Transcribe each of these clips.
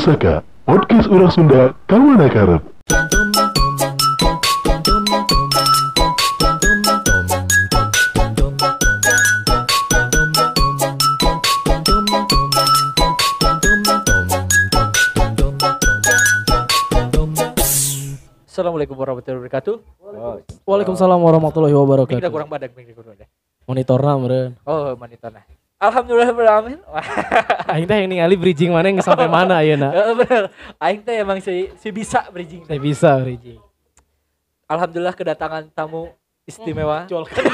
Pusaka, podcast orang Sunda, kawan karep. Assalamualaikum warahmatullahi wabarakatuh. Waalaikumsalam warahmatullahi Ini kita wabarakatuh. kurang badak nih kurang badak. Monitorna meureun. Oh, monitorna. Alhamdulillah beralamin. Wah, Aing teh yang ningali bridging mana yang sampai mana ayeuna. eh, bener. Aing teh emang si, si bisa bridging. Saya bisa bridging. Alhamdulillah kedatangan tamu istimewa. Jual kan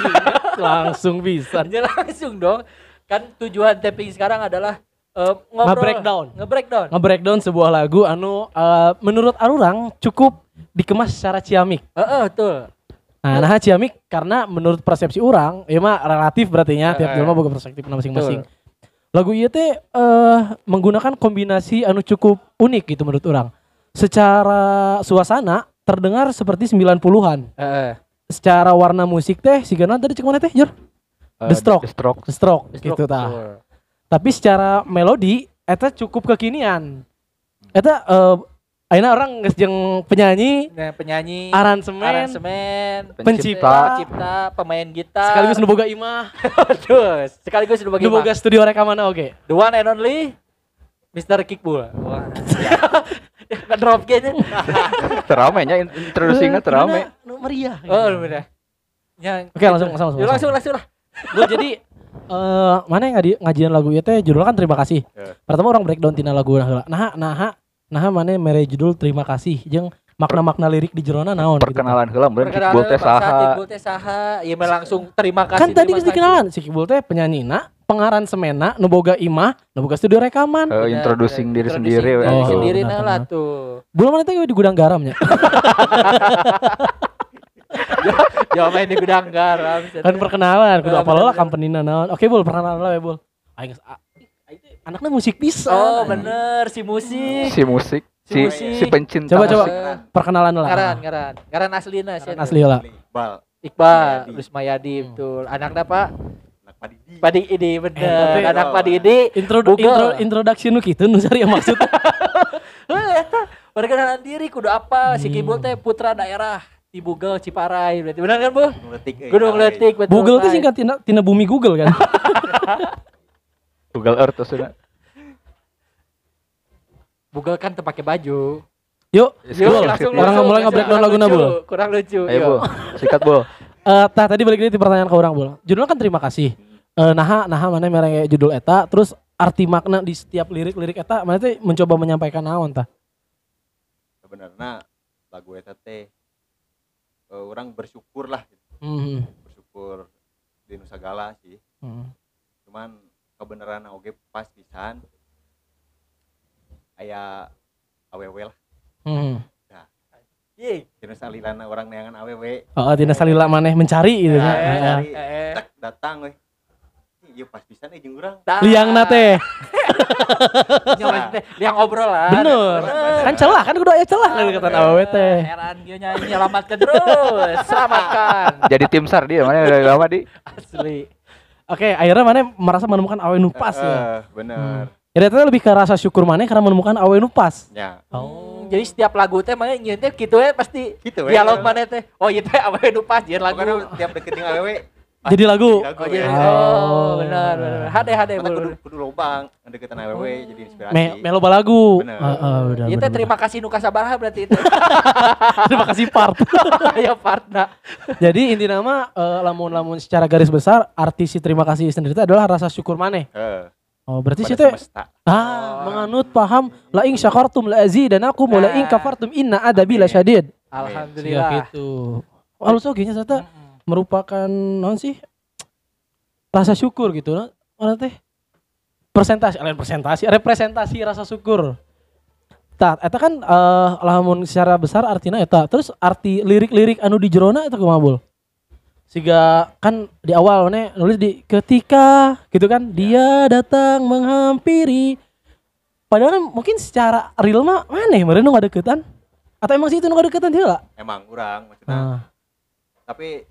langsung bisa. Ya langsung dong. Kan tujuan tapping sekarang adalah eh, ngobrol. Nge-breakdown. Nge-breakdown. Nge-breakdown sebuah lagu anu eh, menurut arurang cukup dikemas secara ciamik. Heeh, betul. Nah, nah ciamik karena menurut persepsi orang, ya mah relatif berarti nya tiap Eh, jelema boga perspektif masing-masing. Lagu ieu teh eh, menggunakan kombinasi anu cukup unik gitu menurut orang. Secara suasana terdengar seperti 90-an. Heeh. Secara warna musik teh sigana tadi cek mana teh, Jor? The Stroke. The Stroke. The Stroke Stroke, gitu tah. betul. Tapi secara melodi eta cukup kekinian. Eta eh ayeuna orang geus jeung penyanyi, Nah, penyanyi, aransemen, aransemen, pencipta, pencipta, pemain gitar. sekaligus nu boga imah, Betul. Sekaligus nu bagi nu boga studio rekaman oge. The one and only Mr. Kickbull. Wah. Nggak drop kayaknya. Terame nya in- introducingnya terame. Nu meriah. Oh, bener. Ya, Oke, langsung, langsung, langsung, Yuk, langsung, langsung lah. Bu, jadi eh mana yang ngadi, ngajian lagu ieu teh judulnya kan terima kasih. Ya. Pertama orang breakdown tina lagu nah heula. Nah, nah, nah mana mere judul terima kasih jeung makna-makna lirik di jerona naon gitu. Perkenalan heula meureun Perkenalan Kickball teh saha. Kickbull teh saha. Ya mah langsung terima kasih. Kan tadi geus kasih. dikenalan si Kibul teh penyanyina, pengaran semena, nu boga imah, nu boga studio rekaman. Eh, Bener, introducing diri sendiri Oh, sendiri nah lah tuh. Belum mana teh di gudang garamnya. Jawab main di gudang garam. kan perkenalan, kudu apa lah bener, company-na naon. Oke, Bul, perkenalan lah ya, Bul. Aing geus- a- aing teh anaknya musik bisa. Oh, bener si musik. Si musik, Si si musik. si pencinta Coba, coba. musik. Perkenalan lah. Ngaran, ngaran. Ngaran aslina sih. Asli lah. Iqbal Iqbal, Mayadi. Rusmayadi, Hmm. betul. Anaknya Pak anak Padidi Padi Idi, Eh, bener. tapi- Anak Padi Idi. Intro, Google. intro introduction nu kitu nu sari maksud. Eta perkenalan diri kudu apa si Hmm. Kibul teh putra daerah di Bugel Ciparai berarti benar kan Bu? Gunung Letik eh, Gunung Ciparai. Letik. Google tuh Pai. singkat tina, tina bumi Google kan. Google Earth maksudnya. Bugel kan terpakai baju. Yuk, Yuk, Bul, langsung orang mulai langsung nge-breakdown kurang laguna, lucu, Bul. Kurang lucu. Ayo. Bu. Sikat, Bu. Eh, tah tadi balik lagi di pertanyaan ke orang bul. Judulnya kan terima kasih. Eh, naha naha mana mereka judul eta, terus arti makna di setiap lirik-lirik eta mana teh mencoba menyampaikan naon tah. sebenarnya lagu eta teh eh, orang bersyukur lah gitu. Hmm. bersyukur di Nusa Gala sih hmm. cuman kebenaran oge pas pisan aya awewe lah Hmm. Yeay. cenah salilana orang neangan awewe Oh, tina salila maneh mencari gitu. Nah, Heeh. cari, Eh, eh. tak datang we iya pas pisan eh jeung urang Tah. Liangna teh. Nyaman teh, liang obrolan. Bener. Kan celah kan kudu aya celah kan kata awewe teh. Heran dia nyanyi nyelamatkan terus. Selamatkan. Jadi tim SAR dia mana dari lama di. Asli. Oke, akhirnya mana merasa menemukan awe nu pas ya. Eh, bener Ya eta lebih ke rasa syukur maneh karena menemukan awe nu pas. ya Oh, jadi setiap lagu teh mana nyeun teh kitu we pasti gitu we dialog mana teh. Oh, ieu teh apa nu pas jeung lagu. Pokoknya tiap deket jeung awewe Jadi lagu. lagu Oh, jadi, ya. oh, benar benar. Hade hade Karena kudu kudu lobang deketan awewe jadi inspirasi Me meloba lagu. Bener. Heeh, udah. Ieu teh bener, terima kasih nu kasabaraha berarti itu. terima kasih part. Ya partna. Jadi inti nama eh, lamun-lamun secara garis besar arti si terima kasih sendiri itu adalah rasa syukur maneh. Eh, Oh berarti sih teh ah menganut paham la ing syakartum la azidannakum wa la ing Nah. kafartum inna adabi la syadid. Alhamdulillah. Siga gitu. Halus oge nya sata merupakan non sih rasa syukur gitu nah. Mana teh presentasi lain presentasi representasi rasa syukur. Tah, eta kan eh lamun secara besar artinya eta. Terus arti lirik-lirik anu di jerona eta kumaha Bul? Siga kan di awal mana nulis di ketika gitu kan dia datang menghampiri padahal mungkin secara real mah mana meureun nu ngadeukeutan atau emang sih itu nu ngadeukeutan dia lah emang kurang maksudnya nah, tapi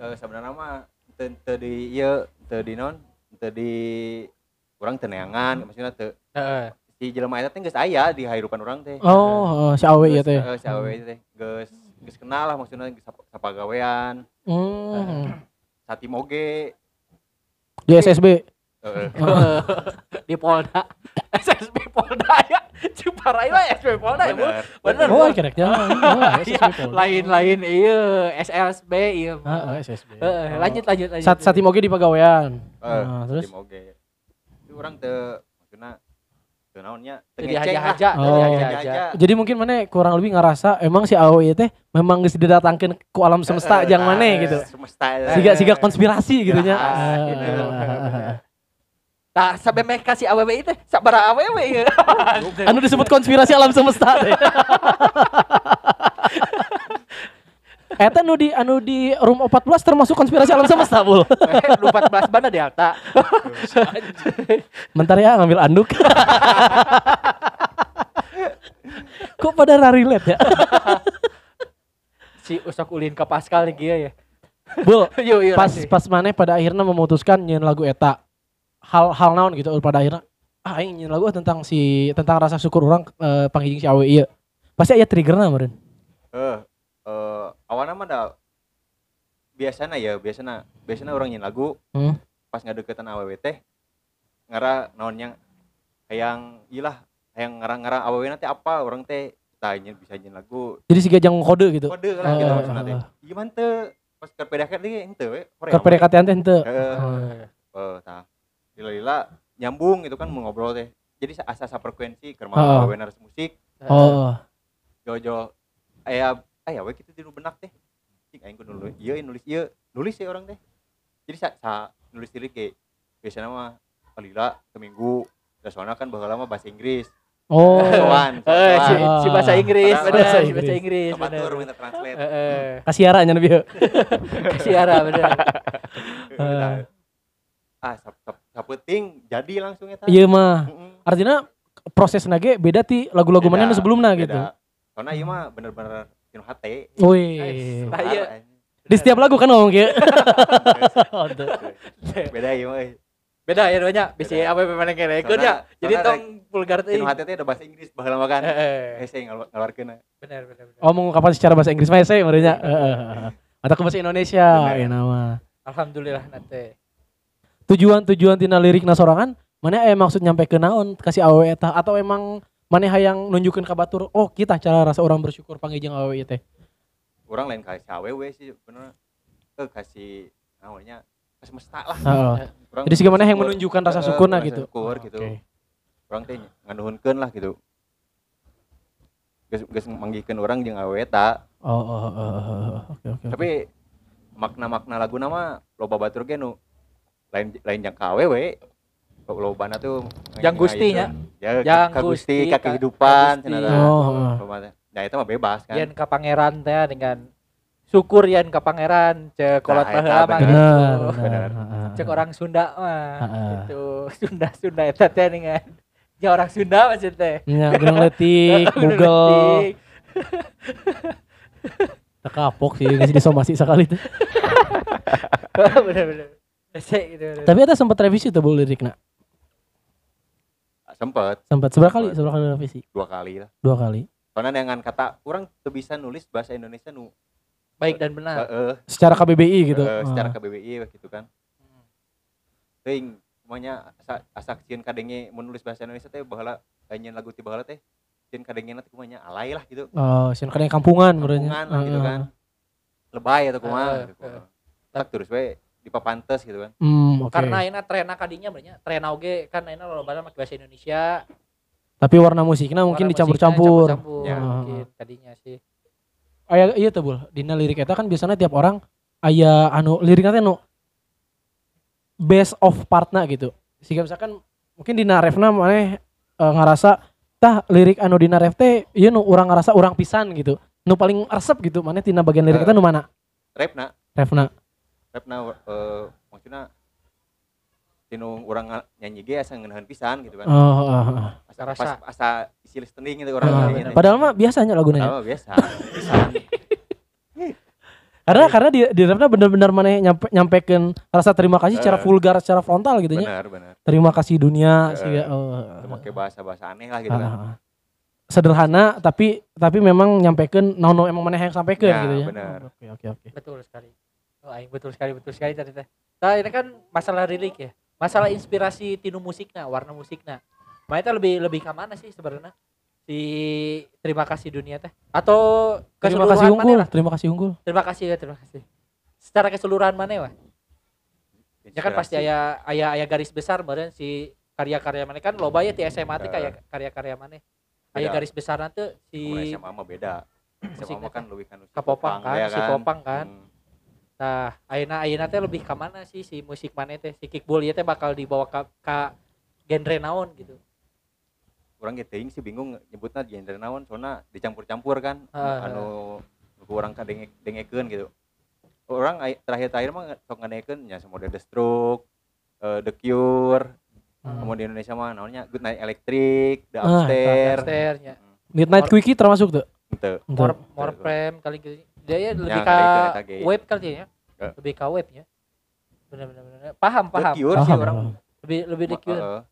eh, sebenarnya mah teu teu di ieu teu di non teu di kurang teneangan maksudnya teu Heeh. si jelema eta teh geus aya di hahirupan urang teh Oh, eh, si Awe ya teh. Eh, si awe teh geus geus kenal lah maksudnya sapagawean Hmm. satim oge Di SSB. Heeh. di Polda SSB Polda ya Ciparai mah SSB Polda ya bener bener Oh, Bu. kira-kira. Oh, SSB. Iya, lain-lain iya SLSB iya Ah, ah, SSB. Heeh, lanjut lanjut lanjut Sat Satim oge di pegawaian. Eh, Nah, terus satim oge itu urang teu maksudna teu naonnya teu jadi ngeceng lah. haja-haja Oh. jadi Haja-haja. haja-haja Jadi mungkin mana kurang lebih ngerasa emang si ieu teh memang geus didatangkeun ku alam semesta Eh, jang maneh gitu. semesta Siga siga konspirasi gitu nya. Nah, sampai mereka kasih AWW itu sabaraha AWW ya. Anu disebut konspirasi alam semesta. Eta nu di anu di room 14 termasuk konspirasi alam semesta, Bul. Lu 14 mana Delta. Bentar ya ngambil anduk. Kok pada relate ya? si usok ulin ke Pascal nih ya. Bul, Yuk yuk. pas pas mana pada akhirnya memutuskan nyanyi lagu eta. Hal hal naon gitu pada akhirnya ah aing nyanyi lagu tentang si tentang rasa syukur orang eh, panggil si Awe ieu. Pasti aya triggerna meureun. eh eh awalnya mah da biasana ya biasana biasana orang nyin lagu Hmm. pas ngadeketan awewe teh ngara naonnya hayang ilah hayang ngarang-ngarang awewe nanti apa orang teh tanya bisa nyin lagu Jadi si gajang kode gitu. kode lah gitu Oh, maksudnya teh gimana teh pas ke PDKT teh ente we Ke PDKT teh henteu. Heeh. Oh. eh tah lila-lila nyambung gitu kan mau ngobrol teh jadi sa- asa frekuensi ke Oh. rumah awewe naras musik Oh. jojo aya aya we kitu di nu benak teh cing aing kudu nulis ieu nulis ieu nulis ya orang teh jadi sa, sa nulis diri ke biasanya mah kalila seminggu da soalnya kan baheula mah bahasa Inggris Oh. soan Eh, si, soan si bahasa Inggris, Bahasa bener, si Inggris. bahasa Inggris, bener. Kabatur minta translate Heeh. Kasiara nya nabi. Siara bener. Eh. ah sap, sap, saputing jadi langsung eta Iya mah. Mm-mm. Artinya proses nage beda ti lagu-lagu mana sebelumnya gitu. soalnya ieu mah bener-bener tinu hate Wih. Nah, iya. Di setiap lagu kan ngomong tuh. beda ieu mah eh. Beda ya doanya, bisa apa mana ngerekeun ya. Soalnya- Jadi tong vulgar teh. tinu hate teh ada bahasa Inggris baheula mah kan Heeh. hese ngaluarkeun Bener bener bener. Oh mengungkapkan secara bahasa Inggris mah saya merenya. Atau ke bahasa Indonesia ya nama. Alhamdulillah nanti. Tujuan-tujuan tina lirikna sorangan mana eh maksud nyampe ke naon? Kasih awewe eta atau emang mana hayang nunjukin ka batur oh kita cara rasa orang bersyukur panggil awewe ieu teh. orang lain kasih awewe sih bener. Eh kasih namanya ke semesta lah. Heeh. Urang Jadi siga mana yang menunjukkan rasa Heeh, syukurna rasa gitu. syukur Oh, gitu orang teh nganuhunkeun lah gitu. Geus geus manggihkeun orang jeung awewe eta Oh, oh, oh, oh, oh, oh, oke oke. tapi makna-makna lagu nama loba batur ge nu lain lain jang ka awewe lobana tuh Jang Gusti ya Jang ka Gusti, ka- kehidupan Oh. Nah itu mah bebas kan. Yen ka pangeran teh dengan syukur yen ka pangeran cek kolot Nah, baheula mah gitu. Cek orang Sunda mah gitu. Sunda Sunda eta teh dengan ya orang Sunda maksud teh. Nya gunung letik, Google, tak kapok sih geus disomasi sekali tuh. bener bener. Gitu. bener. Tapi eta sempat revisi tuh bu lirikna. Sempet Sempat seberapa kali? Seberapa kali revisi? dua kali lah. Dua kali. Soalnya dengan kata orang tuh bisa nulis bahasa Indonesia nu Baik dan benar. heeh Secara KBBI gitu. eh, secara Ah. KBBI gitu kan. Ting semuanya asa asa kadenge menulis bahasa Indonesia teh baheula nyanyian lagu ti baheula teh cieun kadenge nanti kumanya alay lah gitu. Oh, kadang kampungan. Kampungan lah gitu kan. Lebay atau kumaha gitu. Tak terus we dipapantes gitu kan. Hmm, oke. Karena ini trena kadinya banyak. Trena oge kan ini lolobana make bahasa Indonesia. Tapi warna musiknya mungkin dicampur-campur. Campur-campur Ya. mungkin tadinya sih. Aya iya tuh, Bul. Dina lirik eta kan biasanya tiap orang aya anu liriknya teh nu best of partna gitu. Sehingga misalkan mungkin dina refna maneh eh, ngarasa tah lirik anu dina ref teh ieu nu urang ngarasa urang pisan gitu. Nu paling resep gitu maneh tina bagian lirik eta nu mana? Rapna Refna. Rapna eh maksudnya tinu urang nga- nyanyi ge asa ngeunaheun pisan gitu kan. Oh, oh, oh. asa Rasa. pas asa isi listening gitu orang nyanyi teh. Padahal mah biasanya lagunya. Padahal mah biasa pisan Karena karena di di rapnya bener-bener mana nyampe nyampekan rasa terima kasih secara Eh. vulgar secara frontal gitu ya. benar benar Terima kasih dunia Eh, sih ya. Oh. Pakai bahasa bahasa aneh lah gitu kan Ah, ah. Sederhana tapi tapi memang nyampekan naon emang mana yang sampaikan Ya, gitu ya. bener. Oke oke oke. Betul sekali. Oh, aing betul sekali, betul sekali tadi teh. Nah, ini kan masalah lirik ya. Masalah inspirasi tinu musiknya, warna musiknya. Mana teh lebih lebih ke mana sih sebenarnya? Si terima kasih dunia teh atau Terima keseluruhan kasih mana unggul, lah? terima kasih unggul. Terima kasih ya, terima kasih. Secara keseluruhan mana wah? Ya kan pasti Inspirasi. aya aya aya garis besar meureun si karya-karya mana kan loba ya di SMA teh Eh. kayak karya-karya mana. Aya Beda. garis besar nanti si SMA mah beda SMA mah kan lebih kan si Kapopang kan, ya si popang kan. Hmm. Nah, ayeuna ayeuna teh lebih ke mana sih si musik mana teh? Si kickball ieu teh bakal dibawa ke ka genre naon gitu. orang gitu teuing sih bingung nyebutnya genre naon soalnya dicampur-campur kan Ah. anu nu orang ka denge dengekeun gitu orang terakhir-terakhir mah sok ngadengekeun nya semodel The Stroke eh, The Cure Hmm. kemudian di Indonesia mah namanya Good Night Electric The Ah, Upstairs Upstairs-nya. Midnight Mor- Quickie termasuk tuh. Ente. More more frame kali gitu. Dia ya lebih Ya, ke web kali ya. Ya. Lebih ke webnya. Benar benar benar. Paham The paham. Cure sih Paham, orang. Lebih lebih di Cure. eh,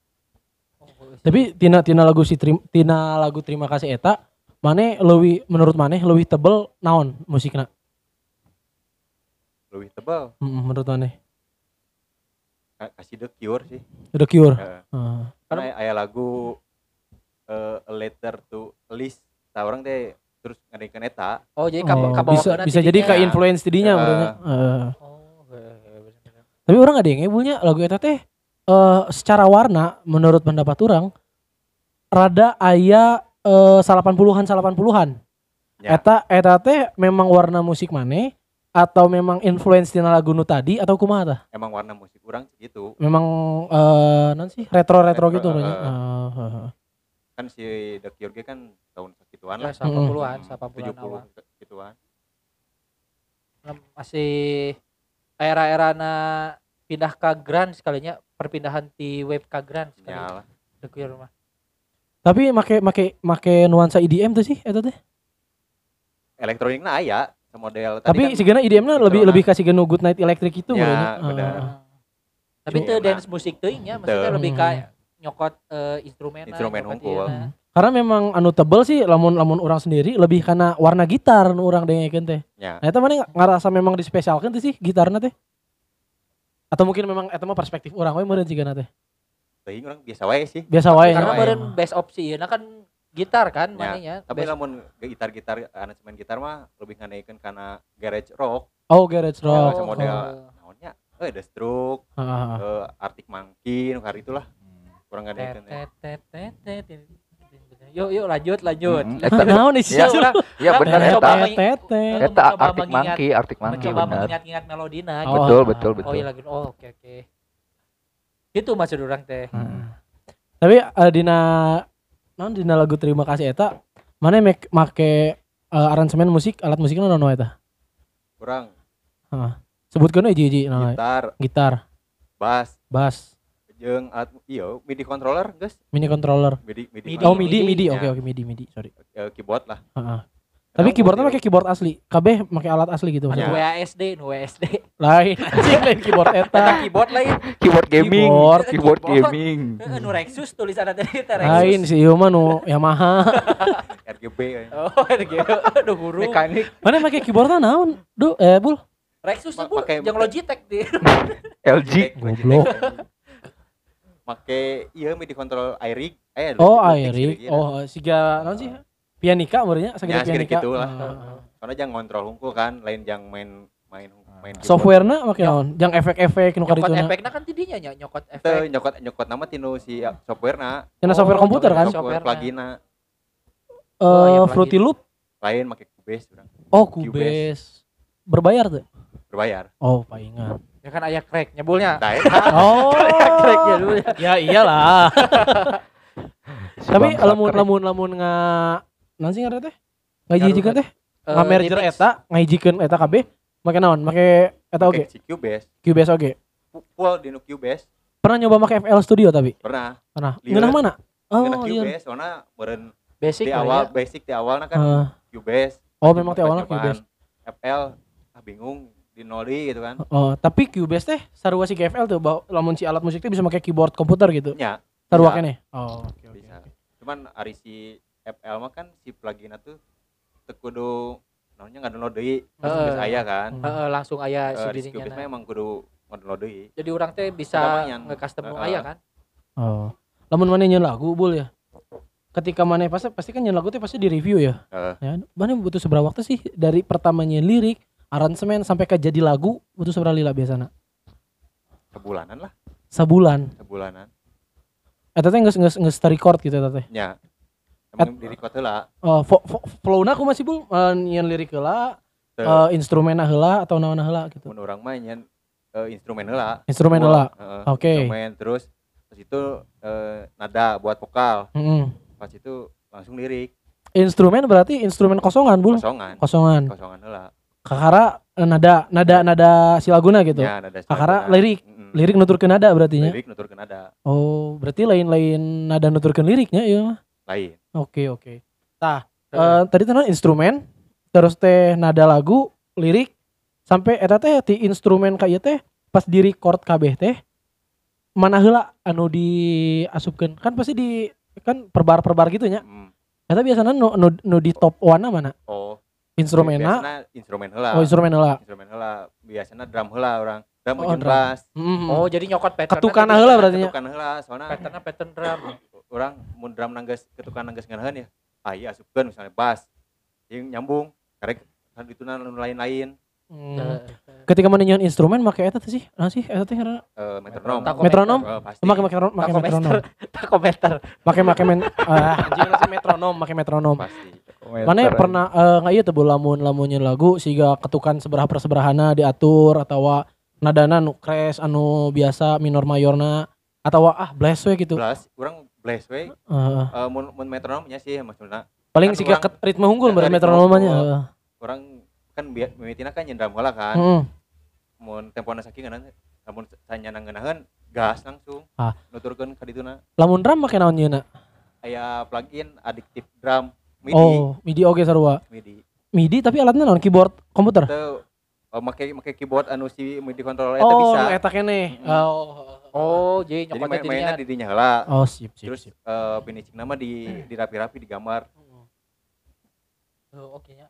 Oh, Tapi tina tina lagu si trim- tina lagu terima kasih eta Mane lebih menurut Mane lebih tebel naon musiknya lebih tebal Hmm, menurut Mane Ka- kasih The Cure sih The Cure Eh, Ah. karena aya lagu eh, A Letter to List tah orang teh terus ngadengekeun eta Oh, jadi Oh, kabawa kabawa bisa bisa jadi ke influence tidinya Ya. berarti. Eh. Oh. Tapi orang ada yang ngebulnya lagu eta teh eh secara warna menurut pendapat orang rada aya eh 80-an 80-an. Ya. Eta eta teh memang warna musik maneh atau memang influence tina lagu nu tadi atau kumaha tah? emang warna musik orang gitu Memang eh non sih retro-retro Retro, gitu. Eh, eh, eh. kan si The Cure kan tahun segituan Ya, lah 80-an, Hmm, 80-an awal. 70 gituan Masih era-era na pindah ke grunge sekalinya perpindahan di web ke grunge sekali. nyala The Cure mah. Tapi make make make nuansa EDM tuh sih eta teh. elektronik nah aya model Tapi si gana EDM na lebih lebih kasih genu Good Night Electric itu Ya, benar. Eh, Tapi itu dance musik teuing nya, maksudnya lebih ke nyokot eh, instrumen Instrumen unggul. Karena memang anu tebel sih lamun lamun orang sendiri lebih karena warna gitar nu orang dengekeun teh. ya Nah, eta mana ngerasa memang dispesialkan tuh sih gitarna teh. Atau mungkin memang eta mah perspektif orang we meureun cigana teh. teuing orang biasa wae sih Biasa wae. Karena beren best opsi nah kan gitar kan Ya, mananya. tapi Best- lamun gitar-gitar aransemen gitar mah lebih ngadengekeun karena garage rock Oh, garage rock. sama model. oh. naonnya eh The Stroke eh, Arctic Monkey nu hari itulah kurang Tet, Yuk yuk lanjut lanjut. Mm-mm. Eta naon nih sih? Ya, Orang ya mencoba eta eta Arctic Monkey Arctic Monkey mencoba bener mengingat-ingat melodina. Oh. gitu. betul betul Oh betul iya lagi. Oh oke oke. Itu maksud orang teh. Hmm. Tapi eh, dina non dina lagu terima kasih eta mana make make eh, aransemen musik alat musiknya naon eta? kurang Sebutkeun hiji hiji naon we? gitar gitar, bass bass, jeung alat iya MIDI controller guys mini controller. MIDI MIDI, MIDI. Oh. MIDI MIDI Ya, oke oke MIDI MIDI sorry. eh, keyboard lah Heeh. Tapi keyboardnya pakai keyboard asli. KB pakai alat asli gitu Ya. maksudnya. WASD, nu WASD. Lain anjing lain keyboard eta. Keyboard lain. keyboard gaming Keyboard. keyboard Keyboard. gaming Heeh, Nu Rexus tulisan tadi teh Lain Rexus. si ieu mah nu Yamaha. RGB ya. Oh, ada gitu. Aduh guru. mekanik Mana pakai keyboardnya naon? Duh, eh bul. Rexus tuh pakai- yang Logitech di. LG Goblok. Make iya MIDI control iRig eh Oh, Airik. sih, Oh, siga naon sih? Pianika meureunnya Ya, sagede segede pianika. gitu lah. Heeh. soalnya jangan ngontrol hungkul kan lain yang main main main keyboard. Softwarena make naon? Jang efek-efek nu Nyokot kadituna. efeknya kan tidinya nya nyokot Teu, efek. nyokot nyokot nama tinu si ya, softwarena Cenah software Oh, komputer kan? software. software Eh, Oh, iya, Fruity plugin. Loop. lain make Cubase urang Oh, Cubase. Cubase. Berbayar tuh? berbayar Oh, paingan. Ya kan aya crack nyebulnya. nah, Oh. Cracknya dulu ya. ya iyalah. Tapi lamun lamun lamun nga naon sih ngaranna teh? Ngajijikeun teh? Eh, Ngamerger remix. eta, ngajijikeun eta kabeh make naon? Make eta oge. Cubase Cubase oge. Fu- full di nu Cubase Pernah nyoba make FL Studio tapi? pernah Pernah. Ngeunah mana? Oh. Cubase soalnya beren Basic di awal ya. basic di awalnya kan Heeh. Cubase Oh, memang awalnya Cobaan Cubase. FL ah bingung di noli gitu kan Oh, tapi Cubase teh sarua si GFL tuh bawa lamun si alat musik teh bisa pakai keyboard komputer gitu. ya Sarua bisa. keneh. Oh, oke oke. bisa oke. cuman ari si FL mah kan si plugin tuh teu kudu namanya nggak download deui geus aya kan Heeh, langsung aya di si Cubase mah dirinya. emang kudu download deui Jadi orang teh bisa nge-custom Heeh. aya kan. Oh. Lamun mana nyeun lagu bul ya. Ketika mana pasti pasti kan nyeun lagu teh pasti di review ya. Heeh. Ya, mana butuh seberapa waktu sih dari pertamanya lirik, aransemen sampai ke jadi lagu butuh seberapa lila biasana? sebulanan lah Sebulan. sebulanan Eta teh geus geus geus record gitu eta teh. ya emang di record heula Oh, fo, fo, flow-na aku masih bul uh, nyeun lirik Teu. uh, instrumenna heula atau naonna heula gitu. mun urang mah nyen eh, instrumen heula Instrumen heula. Heeh, Oke. instrumen terus terus itu eh, nada buat vokal Heeh. pas itu langsung lirik Instrumen berarti instrumen kosongan bul. kosongan Kosongan. kosongan heula Kakara eh, nada nada nada si laguna gitu. ya nada Kakara setelahnya. lirik. Lirik nuturkeun nada berarti nya. lirik nuturkeun nada Oh, berarti lain-lain nada nuturkeun liriknya ya mah. lain Oke, oke. Tah, eh, tadi teh instrumen, terus teh nada lagu, lirik sampai eta teh ti instrumen ka ieu teh pas di record kabeh teh mana heula anu diasupkeun? Kan pasti di kan perbar-perbar gitu nya. Mm. Eta biasanya nu, nu, nu di top one mana? oh Instrumenna. biasana instrumen heula Oh, instrumen heula. instrumen heula biasanya drum heula orang drum Oh, jeung drum. bass Mm. Oh, jadi nyokot pattern. Ketukan heula berarti nya. ketukan heula soalnya Patternnya pattern drum. orang mun drum nanggeus ketukan nanggeus ngeunaheun ya ah iya asupkeun misalnya bass yang nyambung karek kan dituna nu lain-lain Hmm. Eh, Ketika mana nyeun instrumen make eta teh sih? Nah sih eta teh ngaranna eh metronom. Metronom? Eh, make make make metronom. Takometer. Make make men ah anjing langsung metronom, make metronom. pasti Mana pernah eh nggak iya tuh Bu, lamun lamun nyeun lagu siga ketukan seberapa perseberahana diatur atau nadana nu crash anu biasa minor mayorna atau ah blast we gitu. plus orang blast we Heeh. eh, mun mun metronomnya sih maksudnya paling kan ke ritme unggul metronomanya. unggul. heeh. orang kan biar mimitina kan nyendam heula kan Heeh. mun tempona saking kan namun sanya ngeunaheun gas langsung Ah. nuturkeun ka dituna Lamun drum make naon nyeuna? aya plugin addictive drum MIDI Oh, MIDI oge sarua. MIDI MIDI tapi alatnya naon keyboard komputer. itu oh, make make keyboard anu si MIDI controller eta Oh, bisa nu eta keneh. Mm. Oh. Oh, jadi jadi nyokotnya main mainnya di dinya heula Oh, sip sip. terus sip. eh finishing nama di dirapi-rapi digambar Oh, oke ya.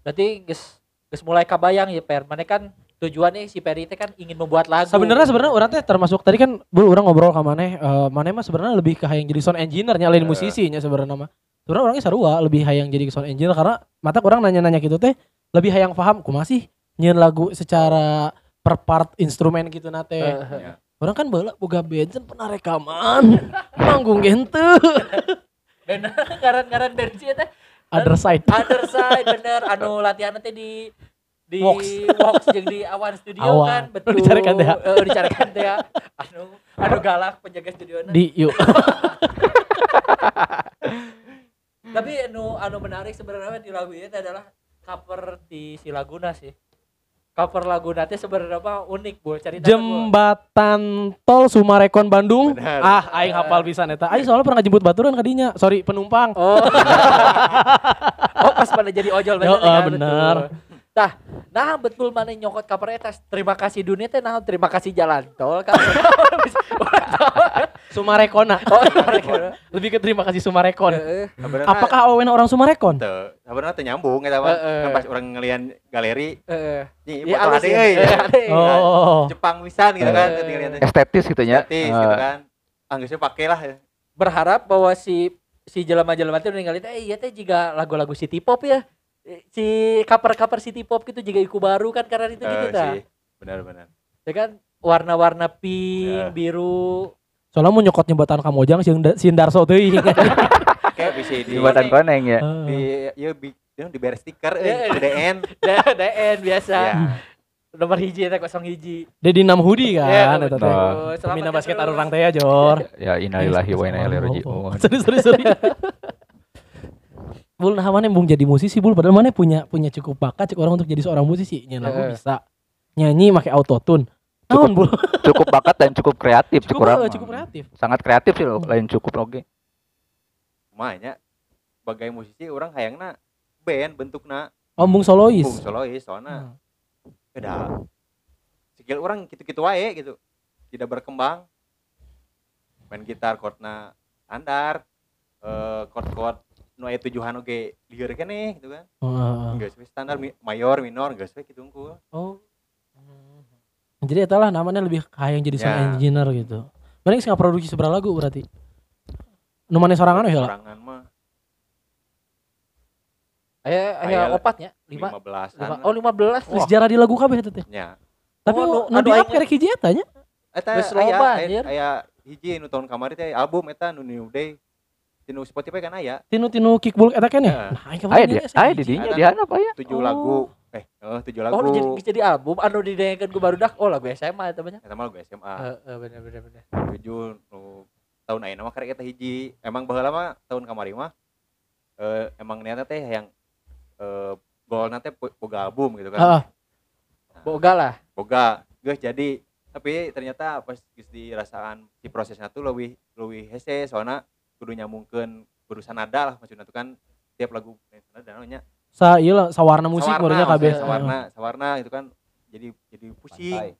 Berarti geus geus mulai kabayang ya Per. Mana kan tujuannya si Peri itu kan ingin membuat lagu. Sebenarnya sebenarnya orang teh termasuk tadi kan bul orang ngobrol ke maneh eh maneh mah sebenarnya lebih ke hayang jadi sound engineer nya lain Eh. musisinya sebenarnya mah. Sebenarnya orangnya sarua lebih hayang jadi sound engineer karena mata orang nanya-nanya gitu teh lebih hayang paham kumaha sih nyeun lagu secara per part instrumen gitu nate. Ya. Orang kan baheula boga band pernah rekaman manggung gitu bener ngaran-ngaran band sih teh. other side. Other side bener anu latihan nanti di di Wox. Wox jeung di Awan Studio Awan. kan betul. dicarekan teh, ya? Heeh, dicarekan teh ya. Anu anu galak penjaga studio Di yuk. Tapi anu anu menarik sebenarnya di lagu ini adalah cover di si Laguna sih. Cover Laguna teh sebenarnya apa unik bu cerita Jembatan tol Sumarekon Bandung. Benar. Ah, aing hafal pisan eta. Aing soalnya pernah ngejemput baturan kadinya. Sorry, penumpang. Oh. oh pas pada jadi ojol bener, bener. Betul. Nah, nah betul mana nyokot cover eta. Terima kasih dunia teh nah terima kasih jalan tol kan. Sumarekona. oh, iya. Lebih ke terima kasih Sumarekon. Heeh. Sebenarnya Apakah awen orang Sumarekon? teu sebenarnya teu nyambung eta mah. Kan pas orang ngelian galeri Heeh. Iya, ade ya. euy ade. Oh. Jepang pisan gitu kan tinggal lihat estetis gitu ya gratis Eh, gitu kan anggeusnya pakai lah ya. berharap bahwa si si jelema-jelema itu ninggalin eh iya teh juga lagu-lagu city pop ya si cover-cover city pop gitu juga iku baru kan karena itu gitu Eh, dah sih. benar-benar ya kan warna-warna pink Ya. biru Soalnya mau nyokot jembatan Kamojang si si Darso teuing. kayak bisa di jembatan koneng ya? Di ya di ya di beres stiker eh di DN D- DN biasa. Ya nomor hiji teh kosong hiji. Dedi Nam Hudi Ya, kan eta teh. Ya, basket arurang teh ya Jor. ya innalillahi wa inna ilaihi rajiun. Sorry sorry sorry. Bul nah mana bung jadi musisi Bul? Padahal mana punya punya cukup bakat cek orang untuk jadi seorang musisi? Nyanyi lagu bisa. Nyanyi pakai autotune Naon Bul cukup bakat dan cukup kreatif cukup cukup, cukup kreatif. Sangat kreatif sih loh lain cukup oke makanya sebagai musisi orang hayangna band bentukna Ombung solois. Bung solois soalnya Hmm. beda. Skill orang gitu-gitu wae gitu. Tidak berkembang. Main gitar chordna standar. Eh chord-chord nu aya tujuhan oge lieur keneh gitu kan. Oh, heeh. geus we standar mi- mayor minor geus we kitu unggul. Oh. Jadi eta lah namanya lebih kayak jadi sound Ya. engineer gitu. Mana nggak produksi seberapa lagu berarti? Nu mana sorangan ya lah. sorangan mah Aya aya Aya opatnya, lima, 15 lima oh belas. Geus jarah di lagu kabeh eta teh. nya Tapi Oh, nu anu- nu di up aing- kerek hiji eta nya. eta Geus aya loba, aya, anjir. aya hiji nu tahun kamari teh album eta nu new day tinu Spotify kan aya Tinu tinu kickball eta kan ya. Heeh. Nah, aing Aya kemarin di ini aya hiji. di dinya Ada. di handap aya. tujuh Oh. lagu eh eh tujuh lagu. Oh, jadi jadi album. Anu didengarkan ku barudak oh lagu SMA banyak. eta mah lagu SMA Heeh, bener bener bener. tujuh nu tahun ayeuna mah karek eta hiji. Emang baheula mah tahun kamari mah eh emang niatna teh yang eh goalna teh po- boga album gitu kan. Heeh. Boga lah. boga. Geus jadi tapi ternyata pas geus dirasakan si prosesnya tuh lebih lebih hese soalnya kudu nyambungkeun kudu sanada lah maksudnya tuh kan. Tiap lagu sanada namanya Sa ieu lah sawarna musik barunya kabeh. sawarna sawarna gitu kan jadi jadi pusing.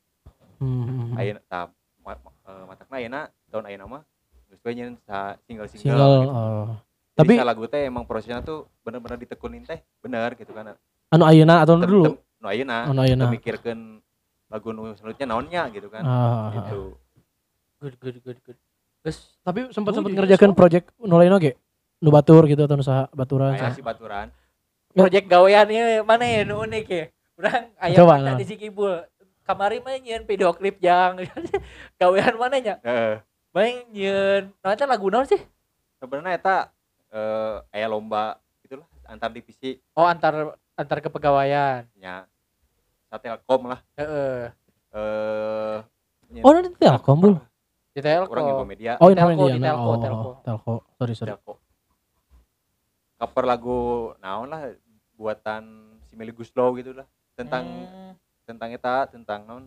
Hmm. ayeuna tah eh, matakna ayeuna tahun ayeuna mah geus we sa single-single Single. gitu. oh. Tapi Tapi lagu teh emang prosesnya tuh bener-bener ditekunin teh bener gitu kan. anu ayeuna atau Tem- dulu? tem- Nu ayeuna Anu ayeuna. teu mikirkeun lagu nu selanjutnya naonnya gitu kan. Ah. Gitu. Good good good good. Terus Tapi sempat Oh, sempat ngerjakan project nu lain oge. Nu batur gitu atau nu saha baturan. Aya saha. si baturan. Project gawean ieu mana ya nu unik ya. Urang aya Coba, mata nah. di Sikibul. Kamari mah nyieun video klip jang. gawean mana nya? Heeh. Main. Nah, eta lagu naon sih? Sebenarnya eta eh aya lomba gitulah antar divisi Oh, antar antar kepegawaian. nya Satelkom lah. Heeh. Eh Oh, nanti Telkom bul. Di Telkom. Orang Infomedia Oh, ini di dia. Telco, Oh, Telco. Telco. Sorry, sorry. Telkom. Cover lagu naon lah buatan si Meli Guslow gitu lah tentang Hmm. tentang eta tentang naon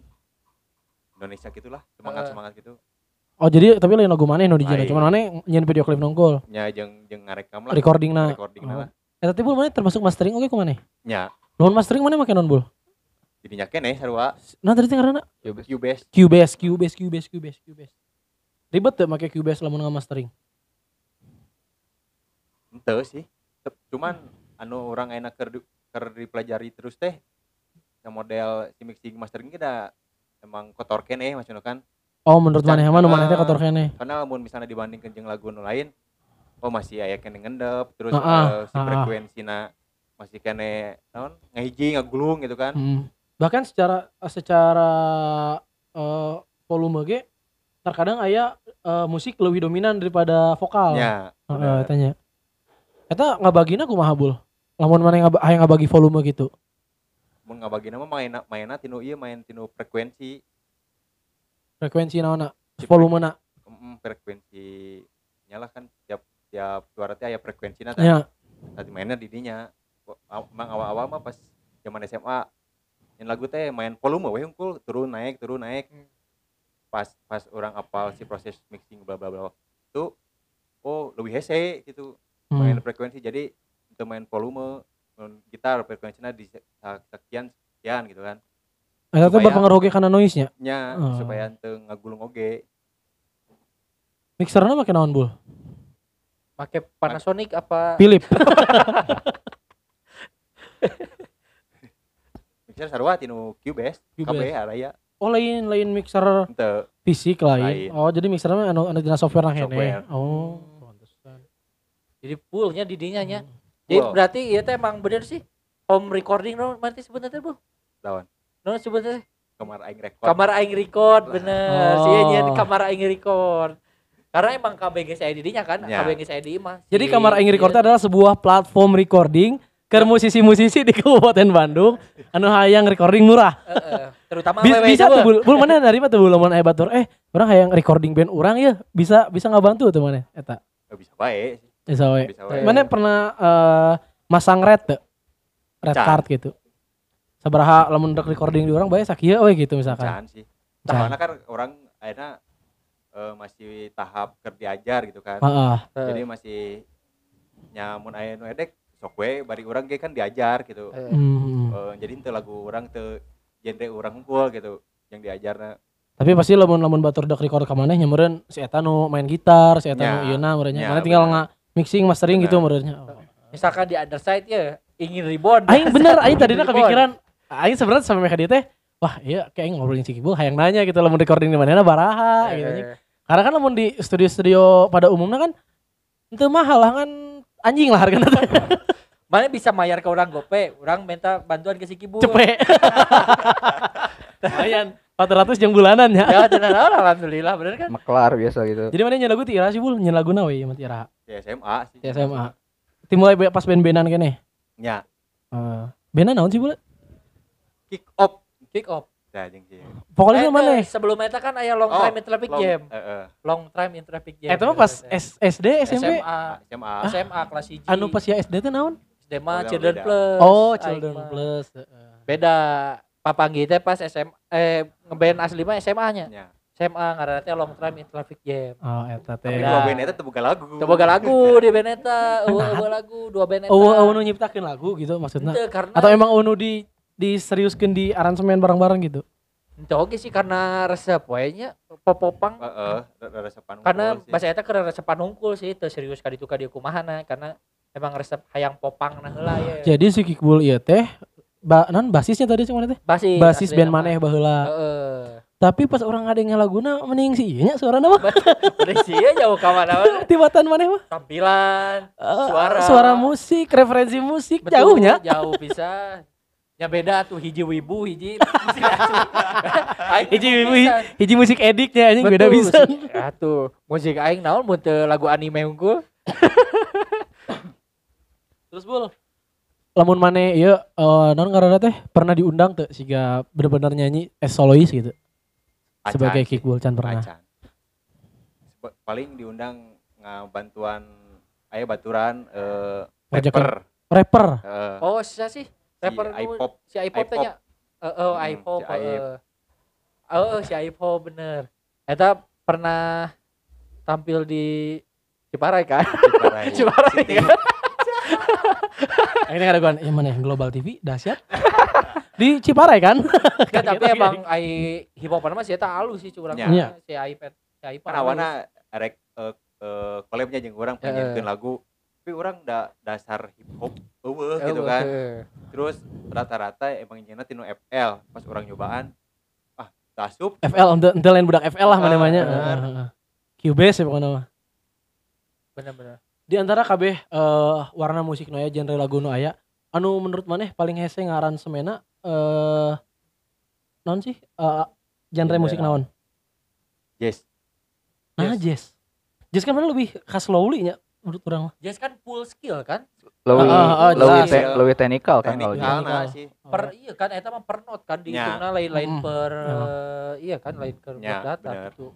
Indonesia gitulah semangat Heeh. semangat gitu Oh, jadi tapi lain lagu mana dijieun? Lain. Cuman mana nyeun video klip nongkol. nya jeung jeung ngarekam lah Recording na. recording Oh. lah Eta teh bul mana termasuk mastering oge ku mana? nya Nuhun mastering mana make non bul? jadinya kene sarua Nah tadi teh ngaranna Cubase Cubase, Cubase, Cubase, Cubase, Cubase. Ribet tuh make Cubase lamun ngamastering. ente sih cuman anu orang enak keur di- keur dipelajari terus teh yang model si mixing mastering kita emang kotor kene maksudnya kan Oh, menurut mana nu mana teh kotor kene. karena mun misalnya dibandingkan jeung lagu nu lain oh masih aya kene ngendep terus Ah, ah, eh, si ah, frekuensina masih kene naon ngahiji ngagulung gitu kan Hmm. Bahkan secara secara eh, volume ge terkadang aya eh, musik lebih dominan daripada vokal. nya Heeh, bener. eta nya. Eta ngabagina kumaha bul? Lamun mana yang aya ngabagi volume gitu. mun ngabagi nama main mainna tinu ieu main tinu frekuensi Frekuensi naonna? Si Volumena. mm, frekuensi nyala kan tiap tiap suara teh aya frekuensina tah. Ya. tadi mainnya di dinya emang awal-awal mah pas zaman SMA yang lagu teh main volume we unggul turun naik turun naik Hmm. pas pas orang apal si proses mixing bla bla bla itu oh lebih hese gitu main Hmm. frekuensi jadi main volume gitar frekuensinya di sekian sekian gitu kan Eta teh supaya- berpengaruh ge kana noise-nya. nya Oh. supaya teu ngagulung oge Mixerna make naon bul? Make Panasonic apa? Philip. mixer sarua tinu Cubase Cubase. kabeh aya Oh lain lain mixer henteu fisik lain. Lain. Oh jadi mixernya anu anu dina software nah Software. Oh. Jadi fullnya di dinya nya. Hmm. Jadi Full. berarti ieu teh emang bener sih home recording no berarti sebenarnya Bu. lawan No sebenarnya kamar aing record kamar aing record bener. Oh. Sih nya di kamar aing record. Karena emang KBG saya didinya kan, Ya. KBG saya di mah. Jadi si- kamar Aing Record iya. adalah sebuah platform recording ke musisi-musisi di Kabupaten Bandung anu hayang recording murah. Heeh. Terutama Bisa, bisa tuh Bu. bul, bul mana dari mana tuh bul lamun aya batur eh orang hayang recording band orang ya bisa bisa ngebantu tuh mana eta. Nggak bisa bae sih Bisa wae. Mana pernah eh, masang red tuh? Red Can. card gitu. Sabaraha lamun rek recording di orang bae sakieu we gitu misalkan. Can sih. Soalnya kan orang akhirnya eh, masih tahap kerja ajar gitu kan. Jadi masih nyamun aya nu edek sok we bari urang ge kan diajar gitu Eh, Hmm. Eh, jadi itu lagu orang te genre orang unggul gitu yang diajarna Tapi pasti lamun lamun batur dek record ka maneh si eta nu main gitar, si eta nu Ya. ieu na meureun nya. Ya, Mana tinggal nga mixing mastering gitu Bener. meureun nya. Oh. misalkan di underside ya ingin rebound Aing bener aing tadinya kepikiran aing sebenarnya sampai mereka dia teh wah iya kayak ngobrolin si Kibul hayang nanya gitu lamun recording di mana baraha Eh, gitu. Karena kan lamun di studio-studio pada umumnya kan itu mahal lah kan anjing lah harganya mana bisa mayar ke orang gope orang minta bantuan ke si Kibul cepet. Lumayan 400 jam bulanan ya. ya tenan alhamdulillah bener kan Maklar biasa gitu. Jadi mana nyen lagu ti sih bul nyen lagu we mah ti Ira. di SMA sih Di SMA. Ti mulai be- pas band-bandan kene. nya Eh, bandan naon sih bul? kick off kick off jeung sih Vokalisnya Eh, mana? eh, sebelum eta kan aya long Oh, time in traffic long- jam eh, eh, long time in traffic jam Eta mah pas SD, SMP. SMA SMA SMA kelas 1 Anu pas ya SD teh naon? SD mah Oh, Children beda. Plus Oh, Children. Plus. heeh. beda papanggi teh pas SM eh ngeband asli mah SMA nya nya SMA teh long time in traffic jam Oh, eta teh. tapi Beda. dua band eta teu boga lagu Teu boga lagu di band eta, eueuh eueuh lagu, dua band eta. Oh, oh, nu nyiptakeun lagu gitu maksudnya. Henteu, karena Atau emang unu di diseriuskeun di aransemen bareng-bareng gitu. henteu oge sih karena resep we nya popopang heeh rada resepan karena bahasa eta keur resepan hungkul sih teu serius ka ditu ka dieu kumahana karena emang resep hayang popang nah heula ya. Jadi si Kikbul ieu teh ba non basisnya tadi sih mana teh? Basis. Basis band nama. maneh baheula. Heeh. Tapi pas orang ngadenge laguna mending sih ieu nya suarana mah. Udah sih ya jauh ka mana mana. Tibatan maneh mah. Tampilan, Eh, Suara. suara musik, referensi musik betul, jauhnya. Jauh bisa. Ya beda tuh hiji wibu, hiji musik. Aing Hiji wibu hiji, musik ediknya anjing beda bisa. sih. Atuh, musik aing naon mun lagu anime unggul? Terus bul lamun maneh ieu eh non ngaranna teh pernah diundang teh siga bener-bener nyanyi as solois gitu Acan sebagai Kikbul can pernah. acan. Paling diundang ngabantuan aya baturan eh Ngajak rapper Rapper. eh, Oh, siapa sih? Rapper nu- iPop. Si iPop tanya. Heeh, oh, Hmm, iPop. si heeh. Oh, si iPop bener. Eta pernah tampil di Ciparai kan? Ciparai. Ciparai kan? Akhirnya ada ya mana yang Global TV dahsyat. Di Ciparai kan? Nggak, tapi Kaget, emang ai hip hop mah si eta alus sih curang. Ya. Iya. Si iPad. Si iPad. kan awana rek eh, eh, collabnya jeung urang penyanyikan lagu tapi orang da, dasar hip hop eueuh gitu kan terus rata-rata emang nyeuna tinu FL pas orang nyobaan ah tasup FL ente ente lain budak FL lah Ah, mana-mana. bener. Cubase ya pokoknya mah. Bener-bener. Di antara kabeh eh warna musik nu aya genre lagu nu aya, anu menurut maneh paling hese ngaransemena eh naon sih? Eh genre Genre musik naon? yes Nah, jazz. Jazz kan mana lebih khas slowly nya menurut orang mah. Jazz kan full skill kan? Lebih ah, ah, lebih te- lebih teknikal kan kalau gitu. nah sih Per iya kan eta mah per note kan dihitungna lain-lain Mm. per Ya. eh, iya kan lain per Ya, data bener. gitu.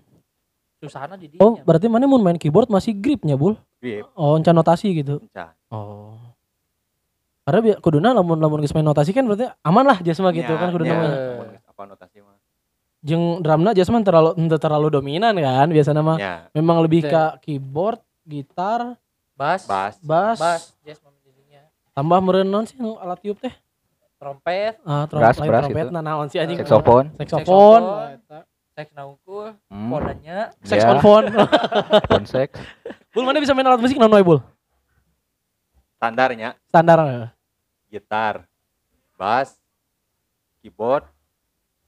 Susahna di Oh, berarti mana mun main keyboard masih gripnya, Bul? grip Oh, encan notasi gitu. encan Oh. Karena bi- kuduna lamun lamun geus main notasi kan berarti aman lah jazz mah gitu Nya, kan kuduna mah. amun geus apa notasi mah Jeung drumna jazz mah terlalu terlalu dominan kan biasanya mah. nya Memang lebih Betul. ke keyboard, gitar, bass, bass bass, bass, jadinya. tambah meureun naon sih alat tiup teh? Trompet, Ah, trom Brass, lain brass trompet gitu. nah naon sih anjing? Saxophone. Saxophone. Seks naungkul, Hmm. podanya, Saxophone. Konsek. Bul mana bisa main alat musik naon wae, Bul? standarnya Standar. eh. gitar bass keyboard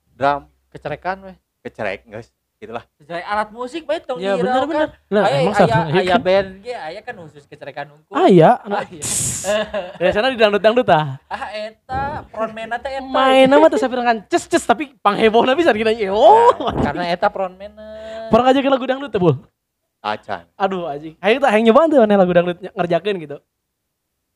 drum kecerekan weh. kecerek guys gitulah Kecerek alat musik bae tong Ya bener bener. Nah, Aya emang aya satu- aya band ge aya kan khusus kecerekan unggul. Ah iya, Ah, iya. biasanya di dangdut-dangdut ah. Ah eta frontman teh eta. Main nama tuh sampai dengan ces ces tapi panghebohna bisa kita oh. Karena eta frontman. Pernah ngajakin lagu dangdut ya, Bul? acan Aduh anjing. Ayo kita hayang nyobaan tuh lagu dangdut ngerjakeun gitu.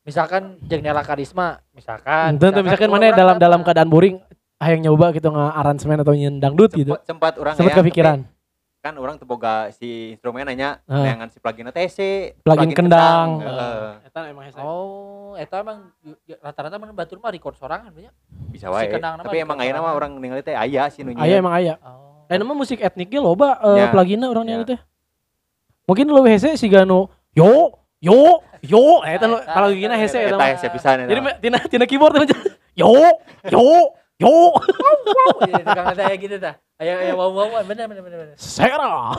Misalkan jeung Nela Karisma, misalkan. Tentu Kan, misalkan mana orang dalam dalam keadaan boring hayang nyoba gitu nge-aransemen atau nyen dangdut gitu. sempat, orang Sempat hayang, kepikiran. tapi kan orang teboga si instrumen nanya Ah. neangan si plugin TC Plugin kendang. Heeh. Eta emang hese. Oh, eta emang rata-rata mana batur mah record sorangan banyak. bisa wae kendang nama tapi emang ayeuna mah orang ningali teh aya sih nu Aya emang aya. Oh. Lain mah musik etnik ge loba eh, Ya. orang Ya. teh. Mungkin lu hese si Gano yo yo yo eta nu kalau gini hese eta hese pisan jadi tina tina keyboard teh yo yo yo Iya, tukang gitu dah. Aya aya wow wow bener bener bener bener. Sera.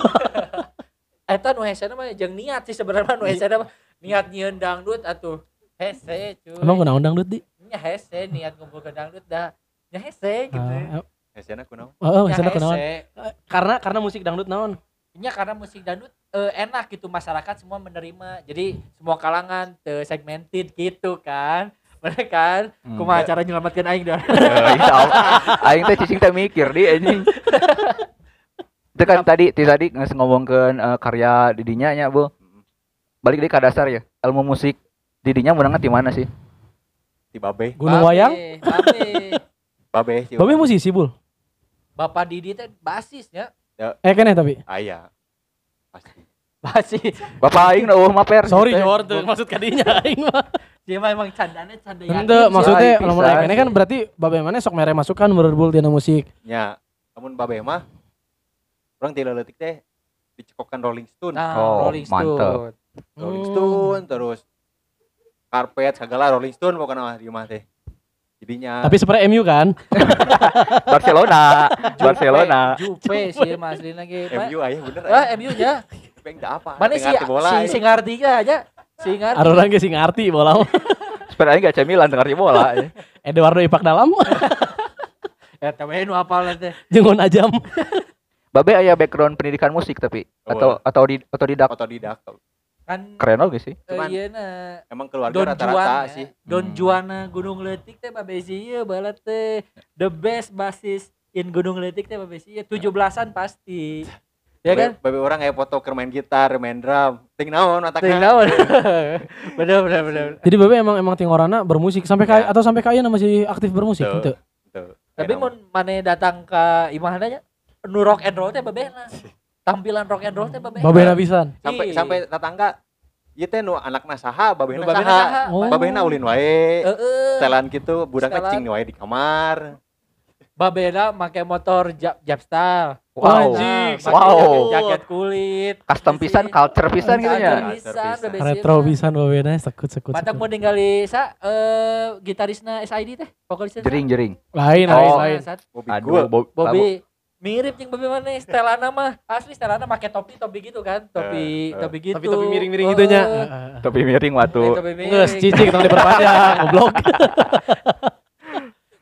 Eta nu hese mah jeung niat sih sebenarnya nu hese mah niat nyieun dangdut atuh. Hese cuy. Emang guna undang dut di? Nya hese niat ngumpul ke dangdut dah. Nya hese gitu. Ah, Hesena kunaon? Oh, kenaon? hese. Karena karena musik dangdut naon? Nya karena musik dangdut eh, enak gitu masyarakat semua menerima. Jadi semua kalangan segmented gitu kan. Bener kan? Hmm. Kumaha cara nyelamatkan aing dah. Eh, Insya Allah. Aing teh cicing teh mikir di anjing. Itu kan tadi ti tadi nges ngomongkeun eh, karya didinya nya, Bu. Balik deui ka dasar ya. Ilmu musik didinya menangnya di mana sih? Di Babe. Gunung Wayang? Babe. Babe. Babe musisi, Bul. Bapak Didi teh basisnya. Eh keneh tapi. Aya. Pasti. Basis. Bapak aing eueuh maper. Sorry, Jor, tuh maksud kadinya aing mah. Dia mah emang candanya canda yakin sih. maksudnya Bisa, lamun aing keneh kan berarti babe mana sok mere masukan menurut Bul tina musik. Nya, namun Babe mah orang tidak letik teh dicekokkan Rolling Stone. Nah, Oh, Rolling mantap. Stone. Rolling Hmm. Stone terus karpet segala Rolling Stone pokoknya mah di rumah teh. Jadinya Tapi sebenarnya MU kan? Barcelona. Jupe, Barcelona. Jupe sih Mas Lina ge. MU aya bener. Ah, MU nya. Beng da apa? Mana sih si si aja. Si ngarti. Ada orang ge sing ngarti bola. aing gak cemilan dengar di bola. ya. Eduardo Ipak dalam Eta we nu apal teh. jeung Ajam. Babe aya background pendidikan musik tapi Oh. atau atau di otodidak Otodidak. Kan keren oge sih. eh, Cuman- ieu na Emang keluarga rata-rata Juan sih. Don Hmm. Juana Gunung Letik teh babesi ieu baheula teh the best basis in Gunung Letik teh babesi ieu 17-an pasti. Ya kan? Babe orang aya foto main gitar, main drum. Ting naon Ting otakna? naon. Bener bener bener. Jadi babe emang emang tingorana bermusik sampai kayak Ya. atau sampai kaya masih aktif bermusik Tuh. gitu. Tapi Aya mun mane datang ke imahna nya nu rock and roll teh babehna. Tampilan rock and roll teh babehna. Babena pisan. sampai Ih. sampai tetangga ieu teh nu anakna saha babehna babehna saha saha. Oh. babehna ulin wae Heeh. setelan gitu budak Setelan. cing wae di kamar Babena make motor jab Japstar. Wow. Anjing, Make wow. jaket, jaket kulit. Custom pisan, culture pisan gitu babesi Retro pisan babena sekut sekut. Mantap sekut. mau ningali sa eh gitarisna SID teh, vokalisna. Jering jering. Lain Lain, lain Oh. Bobby Aduh, Bobby mirip yang Bobby mana Stelana mah asli Stelana pakai topi topi gitu kan Eh, topi eh. topi gitu Tapi tapi miring-miring Oh, gitunya. topi miring waktu. topi Nges cicing tong diperpanjang goblok.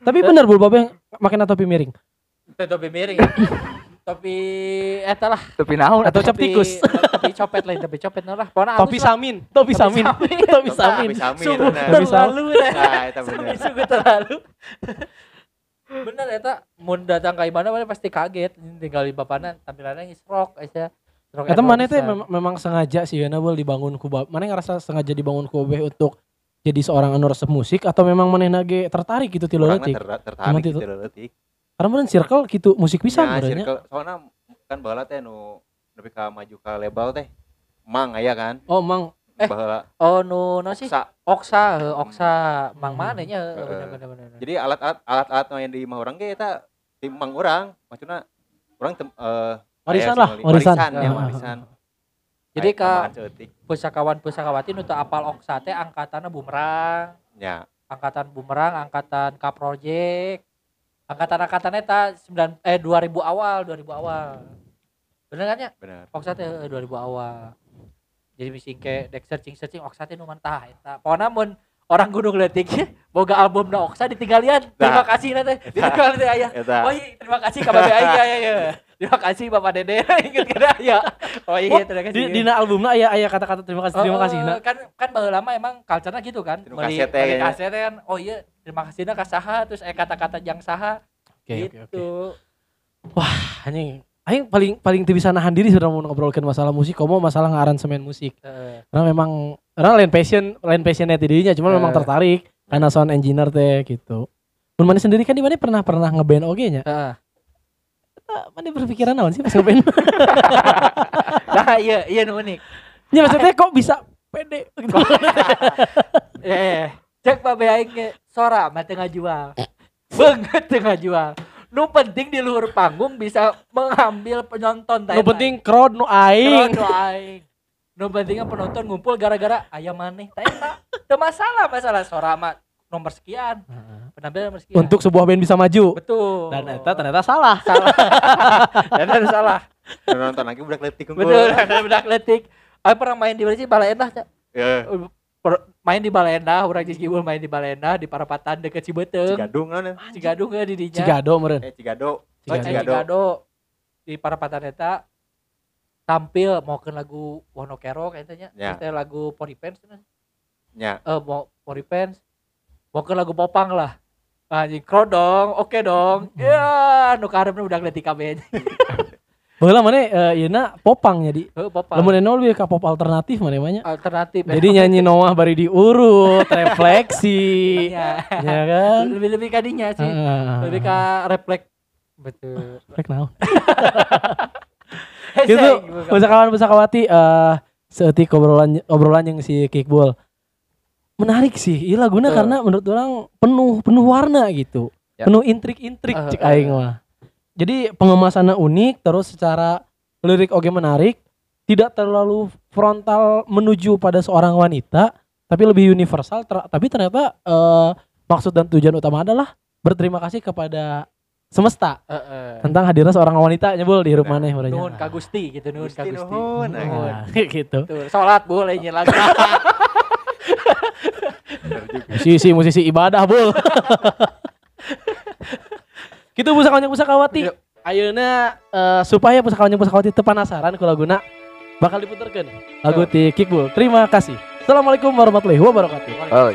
Tapi bener bul babe makin topi miring. Topi miring ya. topi eta lah Topi naon Atau cap topi- tikus. topi copet lain topi copet nah lah pokoknya Topi samin, topi samin, topi samin. Topi samin, sungguh. Topi terlalu. Nah, eta Sungguh- bener. sungguh terlalu bener eta mun datang ka mana mana pasti kaget tinggal di bapana tampilannya geus rock aja rock Eta mana teh pisan. memang, sengaja sih ya bul dibangun ku bab. Mana ngerasa sengaja dibangun ku babe untuk jadi seorang anu resep musik atau memang mana nage tertarik gitu ti Orangna leutik. ter- tertarik gitu. leutik. Karena meureun circle gitu musik pisan Nya, sebenarnya. circle soalnya kan baheula teh nu nepi ka maju ka label teh mang aya kan Oh, mang Eh. oh nu no sih Oksa. oksa oksa mang Hmm. mana nya jadi alat-alat alat-alat yang di imah urang ge eta di mang urang maksudna urang tem, eh, warisan lah, warisan. warisan ya warisan Jadi ka- seutik. pusakawan pusakawati teu apal oksa teh angkatanna bumerang. Nya angkatan bumerang angkatan K project angkatan angkatan eta 9 eh 2000 awal 2000 awal. Bener kan ya? Bener. Oksa teh eh, 2000 awal. Jadi misi ke dek searching searching oksa teh nu mantah eta pokona mun orang gunung letik boga album na oksa ditinggalian terima Nah. kasih nanti ditinggal teh aya eta oh iya terima kasih ka babe aing ya ya ya terima kasih bapak dede inget kada ya oh iya terima kasih Di dina albumna aya aya kata-kata terima kasih terima Oh, kasih nah. kan kan baheula lama emang culture-nya gitu kan Meuli- kaset teh kaset teh kan oh iya terima kasihna ka saha terus eh kata-kata yang saha Oke, oke, gitu oke. Anjing Aing paling paling teu bisa nahan diri sudah mau ngobrolkeun masalah musik, komo masalah ngaransemen musik. Heeh. Karena memang karena lain passion, lain passionnya ti dinya, cuma memang Eh. tertarik karena sound engineer teh gitu. Mun mana sendiri kan di mana pernah pernah ngeband oge nya. Heeh. Ah, Mana berpikiran naon sih pas ngeband? nah iya iya nu unik ya maksudnya kok bisa pede? Gitu. eh cek babe aing ge sora mah teu ngajual banget teu ngajual nu penting di luhur panggung bisa mengambil penonton Nu penting crowd nu aing. nu aing. Nu pentingnya penonton ngumpul gara-gara ayam maneh teh eta teu masalah masalah. Sora mah nomor sekian penampilan nomor sekian Untuk sebuah band bisa maju. betul Dan eta ternyata salah. salah dan ada salah nonton lagi udah letik unggul. betul budak letik aku pernah main di mana sih Baleendah Cak? Ya, Per- main di Baleendah orang Cigibul main di Baleendah di Parapatan deket Cibeuteung Cigadung kan. Cigadung ge di dinya Cigado meren. Eh Cigado. Oh, Eh, Cigado. Cigado di Parapatan eta tampil mau ke lagu Wonokero kayaknya Ya. Terus teh lagu Poripens kan Ya. eh mau Poripens mau ke lagu Popang lah anjing krodong oke dong ya nu karepna udah ngeliat kabeh Baheula mana eh yeuna popang jadi. Popang Lamun eno lebih ka pop alternatif mana banyak. alternatif Jadi nyanyi Noah bari diurut, refleksi. ya ya kan? lebih lebih kadinya sih Heeh. lebih ke refleks betul naon? Heseng, gitu bukan. pusakawan pusakawati eh seetik obrolan obrolan yang si kickball menarik sih iya laguna Betul. karena menurut orang penuh penuh warna gitu Ya. penuh intrik-intrik Eh, cek eh. aing mah jadi pengemasannya unik terus secara lirik oke menarik tidak terlalu frontal menuju pada seorang wanita tapi lebih universal ter- tapi ternyata eh, maksud dan tujuan utama adalah berterima kasih kepada semesta Heeh. tentang hadirnya seorang wanita nyebul di hidup Nah, maneh merenya. nuhun ka Gusti gitu nuhun ka Gusti Gusti nuhun. Nah, gitu. Tuh, salat boleh nyelang Musisi musisi ibadah bul. gitu pusakawanya pusakawati. Yuk. Ayeuna eh, supaya pusakawanya pusakawati teu penasaran ku laguna bakal diputerkeun lagu ti Kickball. Terima kasih. Assalamualaikum warahmatullahi wabarakatuh. Oh,